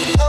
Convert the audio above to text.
Oh.